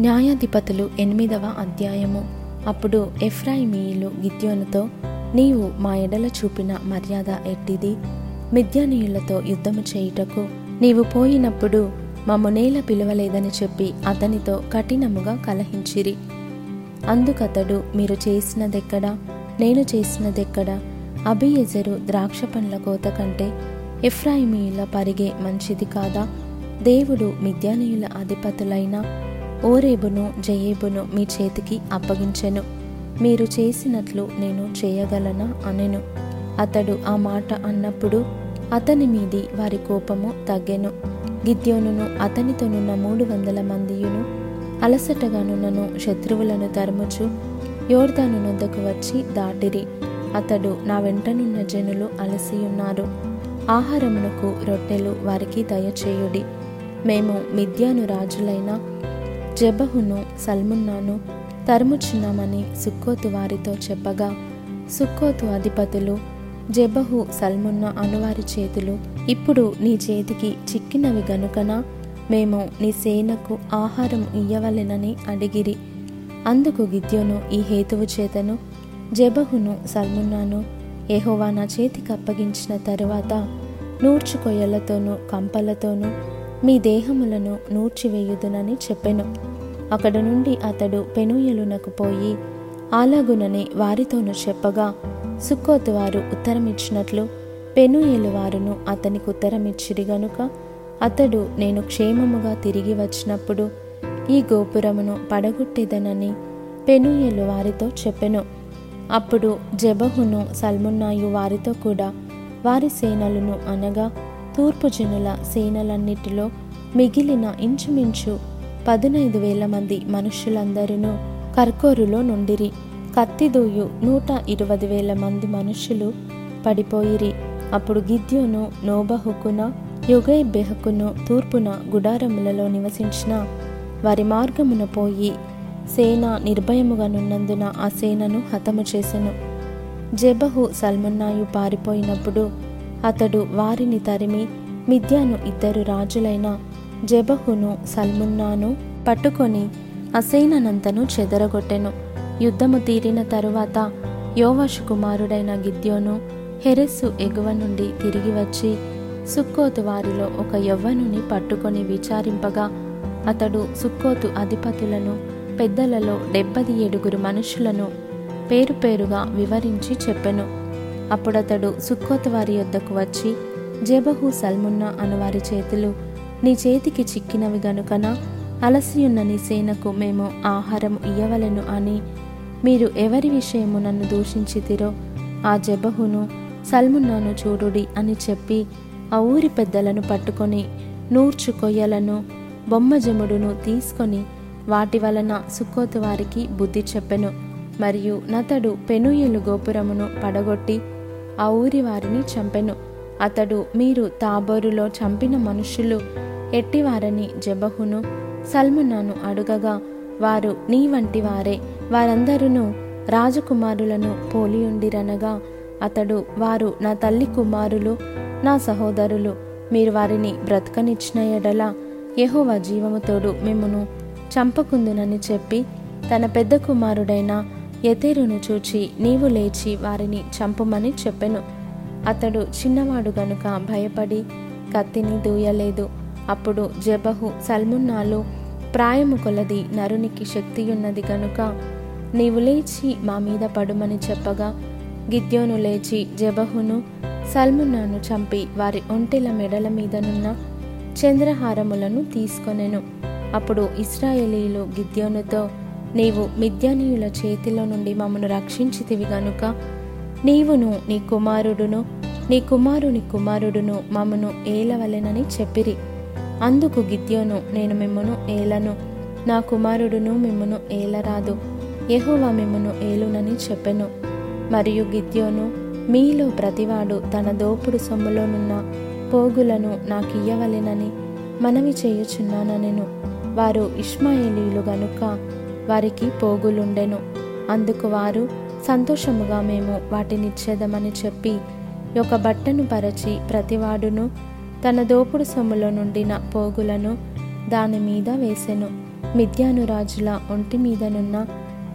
న్యాయాధిపతులు ఎనిమిదవ అధ్యాయము. అప్పుడు ఎఫ్రాయిమీయులు గిద్యోనుతో నీవు మా ఎడల చూపిన మర్యాద ఎట్టిది? మిద్యానీయులతో యుద్ధము చేయుటకు నీవు పోయినప్పుడు మమ్ము నేల పిలవలేదని చెప్పి అతనితో కఠినముగా కలహించిరి. అందుకతడు మీరు చేసినదెక్కడా? నేను చేసినదెక్కడా? అభియజరు ద్రాక్ష పండ్ల కోత కంటే ఎఫ్రాయిమీయుల పరిగే మంచిది కాదా? దేవుడు మిద్యానీయుల అధిపతులైన ఓరేబును జయేబును మీ చేతికి అప్పగించెను. మీరు చేసినట్లు నేను చేయగలనా అనెను. అతడు ఆ మాట అన్నప్పుడు అతని మీది వారి కోపము తగ్గెను. గిద్యోనును అతనితోనున్న మూడు వందల మందియును అలసటగానున్నను శత్రువులను తరుముచు యోర్దాను నొద్దకు వచ్చి దాటిరి. అతడు నా వెంటనున్న జనులు అలసియున్నారు. ఆహారమునకు రొట్టెలు వారికి దయచేయుడి. మేము మిద్యాను రాజులైన జబహును సల్మున్నాను తరుముచున్నామని సుక్కోతు వారితో చెప్పగా సుక్కోతు అధిపతులు జబహు సల్మున్న అనువారి చేతులు ఇప్పుడు నీ చేతికి చిక్కినవి గనుకన? మేము నీ సేనకు ఆహారం ఇయ్యవలెనని అడిగిరి. అందుకు గిద్యోను ఈ హేతువు చేతను జబహును సల్మున్నాను ఎహోవా నా చేతికి అప్పగించిన తరువాత నూర్చుకొయ్యలతోనూ కంపలతోనూ మీ దేహములను నూర్చివేయుదునని చెప్పెను. అక్కడ నుండి అతడు పెనుయలునకు పోయి ఆలాగునని వారితోనూ చెప్పగా సుక్కోతు వారు ఉత్తరమిచ్చినట్లు పెనుయేలు వారును అతనికి ఉత్తరమిచ్చిరి గనుక అతడు నేను క్షేమముగా తిరిగి వచ్చినప్పుడు ఈ గోపురమును పడగొట్టేదనని పెనుయేలు వారితో చెప్పెను. అప్పుడు జబహును సల్మున్నాయు వారితో కూడా వారి సేనలను అనగా తూర్పు జనుల సేనలన్నిటిలో మిగిలిన ఇంచుమించు పదునైదు వేల మంది మనుషులందరూ కర్కోరులో నుండిరి. కత్తిదూయు నూట ఇరవై వేల మంది మనుషులు పడిపోయిరి. అప్పుడు గిద్యోను నోబహుకున యుగై బెహకును తూర్పున గుడారములలో నివసించిన వారి మార్గమున పోయి సేన నిర్భయముగా నున్నందున ఆ సేనను హతము చేసెను. జెబహు సల్మున్నాయు పారిపోయినప్పుడు అతడు వారిని తరిమి మిద్యాను ఇద్దరు రాజులైన జెబహును సల్మున్నాను పట్టుకొని అసైననంతను చెదరగొట్టెను. యుద్ధము తీరిన తరువాత యోవాషు కుమారుడైన గిద్యోను హెరెస్సు ఎగువ నుండి తిరిగి వచ్చి సుక్కోతు వారిలో ఒక యవ్వనుని పట్టుకొని విచారింపగా అతడు సుక్కోతు అధిపతులను పెద్దలలో డెబ్బది ఏడుగురు మనుషులను పేరు పేరుగా వివరించి చెప్పెను. అప్పుడతడు సుక్కోత్ వారి యొద్దకు వచ్చి జబహు సల్మున్నా అనువారి చేతులు నీ చేతికి చిక్కినవి గనుకన అలసియున్న నీ సేనకు మేము ఆహారం ఇయ్యవలను అని మీరు ఎవరి విషయము నన్ను దూషించితిరో ఆ జబహును సల్మున్నాను చూడుడి అని చెప్పి ఆ ఊరి పెద్దలను పట్టుకొని నూర్చు కొయ్యలను బొమ్మజముడును తీసుకొని వాటి వలన సుక్కోతు వారికి బుద్ధి చెప్పెను. మరియు నతడు పెనుయేలు గోపురమును పడగొట్టి ఆ ఊరి వారిని చంపెను. అతడు మీరు తాబోరులో చంపిన మనుషులు ఎట్టివారని జబహును సల్మునను అడుగగా వారు నీ వంటి వారే వారందరూ రాజకుమారులను పోలియుండిరనగా అతడు వారు నా తల్లి కుమారులు నా సహోదరులు మీరు వారిని బ్రతకనిచ్చిన ఎడల యహోవ జీవముతోడు మిమ్మును చంపకుందునని చెప్పి తన పెద్ద కుమారుడైన ఎతేరును చూచి నీవు లేచి వారిని చంపమని చెప్పెను. అతడు చిన్నవాడు గనుక భయపడి కత్తిని దూయలేదు. అప్పుడు జబహు సల్మున్నాలు ప్రాయము కొలది నరునికి శక్తియున్నది గనుక నీవు లేచి మా మీద పడుమని చెప్పగా గిద్యోను లేచి జబహును సల్మున్నాను చంపి వారి ఒంటెల మెడల మీదనున్న చంద్రహారములను తీసుకొనెను. అప్పుడు ఇస్రాయేలీలు గిద్యోనుతో నీవు మిద్యానీయుల చేతిలో నుండి మమ్మను రక్షించితివి గనుక నీవును నీ కుమారుడును నీ కుమారుని కుమారుడును మమ్మను ఏలవలెనని చెప్పిరి. అందుకు గిద్యోను నేను మిమ్మను ఏలను నా కుమారుడును మిమ్మను ఏలరాదు. యహోవా మిమ్మను ఏలునని చెప్పెను. మరియు గిద్యోను మీలో ప్రతివాడు తన దోపుడు సొమ్ములోనున్న పోగులను నాకియ్యవలెనని మనవి చేయుచున్నానెను వారు ఇష్మాయేలీలు గనుక వారికి పోగులుండెను. అందుకు వారు సంతోషముగా మేము వాటినిచ్చేదమని చెప్పి ఒక బట్టను పరచి ప్రతివాడును తన దోపుడు సొమ్ములో నుండిన పోగులను దాని మీద వేసెను. మిథ్యానురాజుల ఒంటి మీదనున్న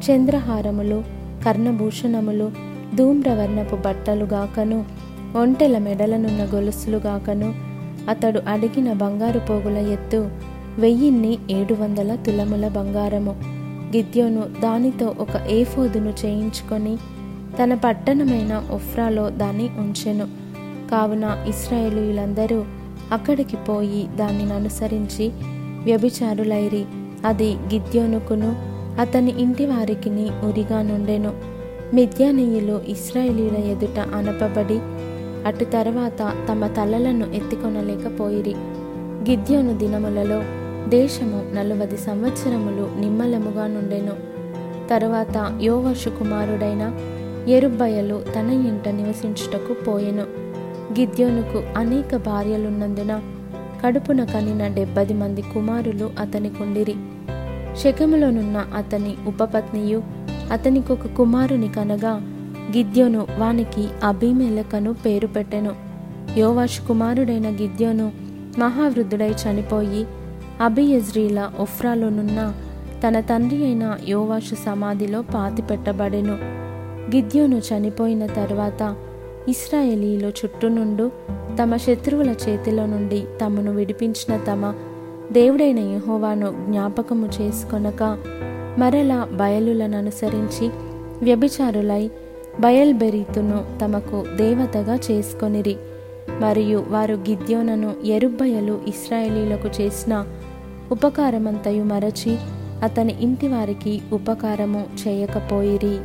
చంద్రహారములు కర్ణభూషణములు ధూమ్రవర్ణపు బట్టలుగాకను ఒంటెల మెడలనున్న గొలుసులుగాకను అతడు అడిగిన బంగారు పోగుల ఎత్తు వెయ్యిన్ని ఏడు వందల తులముల బంగారము. గిద్యోను దానితో ఒక ఏఫోదును చేయించుకొని తన పట్టణమైన ఒఫ్రాలో దాన్ని ఉంచెను. కావున ఇస్రాయేలీలందరూ అక్కడికి పోయి దానిని అనుసరించి వ్యభిచారులైరి. అది గిద్యోనుకును అతని ఇంటి వారికిని ఉరిగా నుండెను. మిద్యానీయులు ఇస్రాయేలీల ఎదుట అనపబడి అటు తర్వాత తమ తలలను ఎత్తికొనలేకపోయిరి. గిద్యోను దినములలో దేశము నలువది సంవత్సరములు నిమ్మలముగా నుండెను. తరువాత యోవశు కుమారుడైన ఎరుబ్బయలు తన ఇంట నివసించుటకు పోయెను. గిద్యోనుకు అనేక భార్యలున్నందున కడుపున కనిన డెబ్బది మంది కుమారులు అతనికుండిరి. శకములోనున్న అతని ఉపపత్నియు అతనికొక కుమారుని కనగా గిద్యోను వానికి అభిమేలకను పేరు పెట్టెను. యోవాషు కుమారుడైన గిద్యోను మహావృద్ధుడై చనిపోయి అబియజ్రీల ఒఫ్రాలోనున్న తన తండ్రి అయిన యోవాషు సమాధిలో పాతి పెట్టబడెను గిద్యోను చనిపోయిన తర్వాత ఇస్రాయేలీలు చుట్టూనుండు తమ శత్రువుల చేతిలో నుండి తమను విడిపించిన తమ దేవుడైన యహోవాను జ్ఞాపకము చేసుకొనక మరలా బయలులను అనుసరించి వ్యభిచారులై బయల్బెరీతును తమకు దేవతగా చేసుకొనిరి. మరియు వారు గిద్యోనను ఎరుబ్బయలు ఇస్రాయేలీలకు చేసిన ఉపకారమంతయు మరచి అతని ఇంటి వారికి ఉపకారము చేయకపోయిరి.